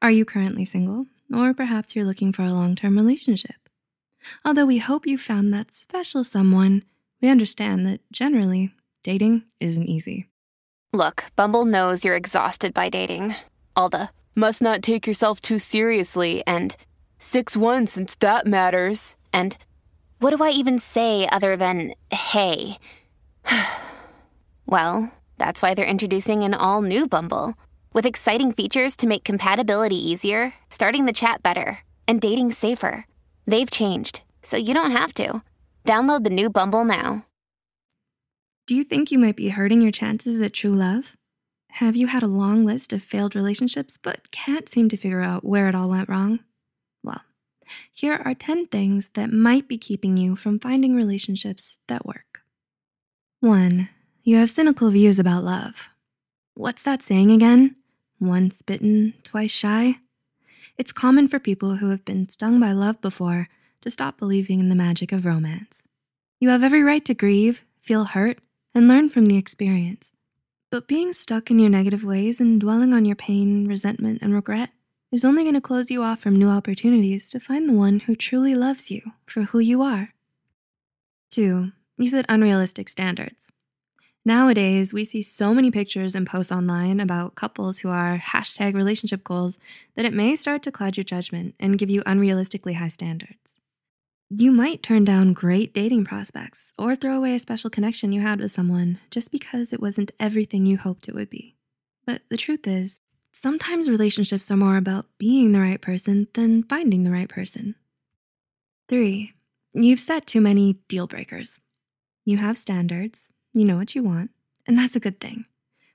Are you currently single? Or perhaps you're looking for a long-term relationship? Although we hope you found that special someone, we understand that generally, dating isn't easy. Look, Bumble knows you're exhausted by dating. All the must not take yourself too seriously and 6 1 since that matters. And what do I even say other than hey? well, that's why they're introducing an all new Bumble with exciting features to make compatibility easier, starting the chat better, and dating safer. They've changed, so you don't have to. Download the new Bumble now. Do you think you might be hurting your chances at true love? Have you had a long list of failed relationships but can't seem to figure out where it all went wrong? Well, here are 10 things that might be keeping you from finding relationships that work. One, you have cynical views about love. What's that saying again? Once bitten, twice shy? It's common for people who have been stung by love before to stop believing in the magic of romance. You have every right to grieve, feel hurt, and learn from the experience. But being stuck in your negative ways and dwelling on your pain, resentment, and regret is only gonna close you off from new opportunities to find the one who truly loves you for who you are. Two, you set unrealistic standards. Nowadays, we see so many pictures and posts online about couples who are hashtag relationship goals that it may start to cloud your judgment and give you unrealistically high standards. You might turn down great dating prospects or throw away a special connection you had with someone just because it wasn't everything you hoped it would be. But the truth is, sometimes relationships are more about being the right person than finding the right person. Three, you've set too many deal breakers. You have standards, you know what you want, and that's a good thing.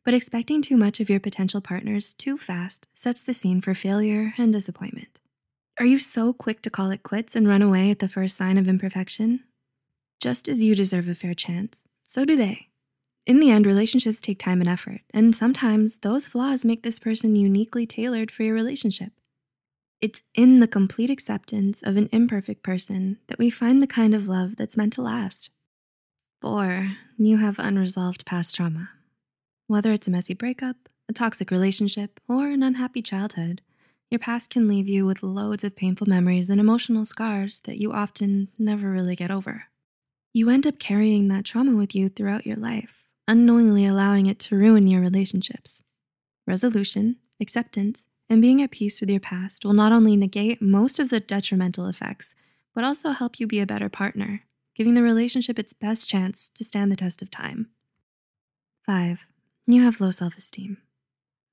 But expecting too much of your potential partners too fast sets the scene for failure and disappointment. Are you so quick to call it quits and run away at the first sign of imperfection? Just as you deserve a fair chance, so do they. In the end, relationships take time and effort, and sometimes those flaws make this person uniquely tailored for your relationship. It's in the complete acceptance of an imperfect person that we find the kind of love that's meant to last. Four, you have unresolved past trauma. Whether it's a messy breakup, a toxic relationship, or an unhappy childhood, your past can leave you with loads of painful memories and emotional scars that you often never really get over. You end up carrying that trauma with you throughout your life, unknowingly allowing it to ruin your relationships. Resolution, acceptance, and being at peace with your past will not only negate most of the detrimental effects, but also help you be a better partner, giving the relationship its best chance to stand the test of time. Five, you have low self-esteem.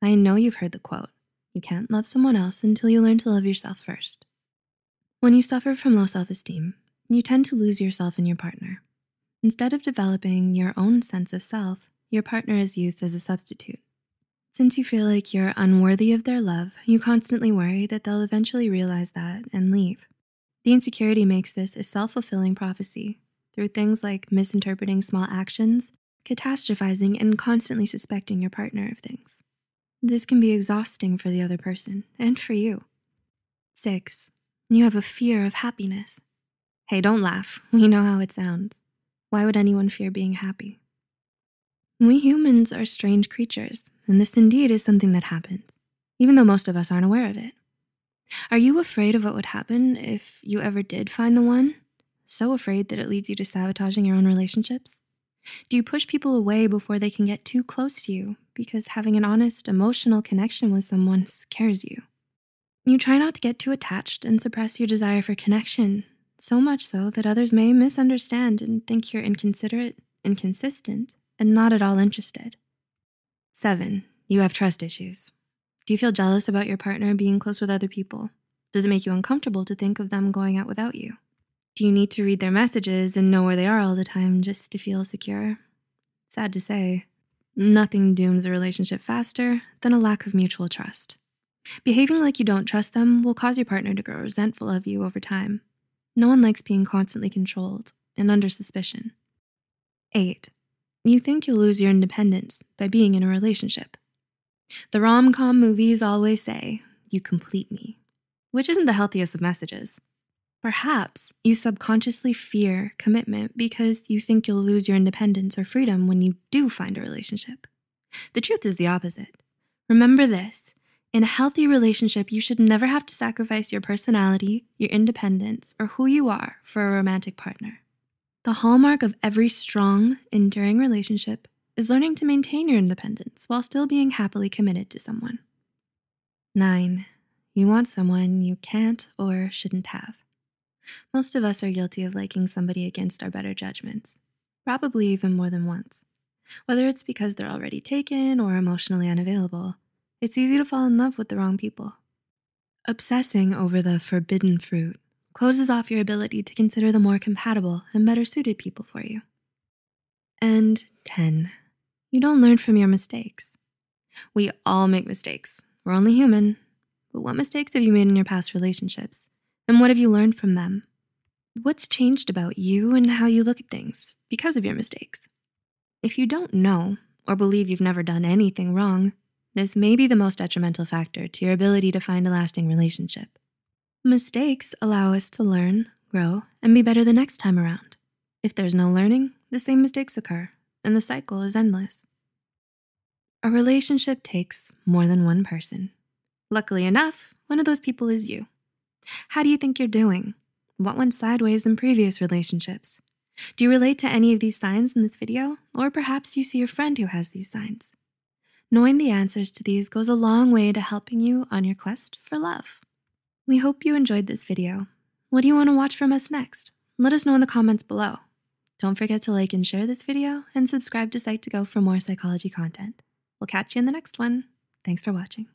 I know you've heard the quote, you can't love someone else until you learn to love yourself first. When you suffer from low self-esteem, you tend to lose yourself in your partner. Instead of developing your own sense of self, your partner is used as a substitute. Since you feel like you're unworthy of their love, you constantly worry that they'll eventually realize that and leave. The insecurity makes this a self-fulfilling prophecy through things like misinterpreting small actions, catastrophizing, and constantly suspecting your partner of things. This can be exhausting for the other person and for you. Six, you have a fear of happiness. Hey, don't laugh. We know how it sounds. Why would anyone fear being happy? We humans are strange creatures, and this indeed is something that happens, even though most of us aren't aware of it. Are you afraid of what would happen if you ever did find the one? So afraid that it leads you to sabotaging your own relationships? Do you push people away before they can get too close to you because having an honest, emotional connection with someone scares you? You try not to get too attached and suppress your desire for connection, so much so that others may misunderstand and think you're inconsiderate, inconsistent, and not at all interested. Seven, you have trust issues. Do you feel jealous about your partner being close with other people? Does it make you uncomfortable to think of them going out without you? Do you need to read their messages and know where they are all the time just to feel secure? Sad to say, nothing dooms a relationship faster than a lack of mutual trust. Behaving like you don't trust them will cause your partner to grow resentful of you over time. No one likes being constantly controlled and under suspicion. Eight, you think you'll lose your independence by being in a relationship. The rom-com movies always say, you complete me, which isn't the healthiest of messages. Perhaps you subconsciously fear commitment because you think you'll lose your independence or freedom when you do find a relationship. The truth is the opposite. Remember this, In a healthy relationship, you should never have to sacrifice your personality, your independence, or who you are for a romantic partner. The hallmark of every strong, enduring relationship is learning to maintain your independence while still being happily committed to someone. Nine, you want someone you can't or shouldn't have. Most of us are guilty of liking somebody against our better judgments, probably even more than once. Whether it's because they're already taken or emotionally unavailable, it's easy to fall in love with the wrong people. Obsessing over the forbidden fruit closes off your ability to consider the more compatible and better suited people for you. And 10, you don't learn from your mistakes. We all make mistakes. We're only human. But what mistakes have you made in your past relationships? And what have you learned from them? What's changed about you and how you look at things because of your mistakes? If you don't know or believe you've never done anything wrong, this may be the most detrimental factor to your ability to find a lasting relationship. Mistakes allow us to learn, grow, and be better the next time around. If there's no learning, the same mistakes occur, and the cycle is endless. A relationship takes more than one person. Luckily enough, one of those people is you. How do you think you're doing? What went sideways in previous relationships? Do you relate to any of these signs in this video? Or perhaps you see a friend who has these signs. Knowing the answers to these goes a long way to helping you on your quest for love. We hope you enjoyed this video. What do you wanna watch from us next? Let us know in the comments below. Don't forget to like and share this video and subscribe to Psych2Go for more psychology content. We'll catch you in the next one. Thanks for watching.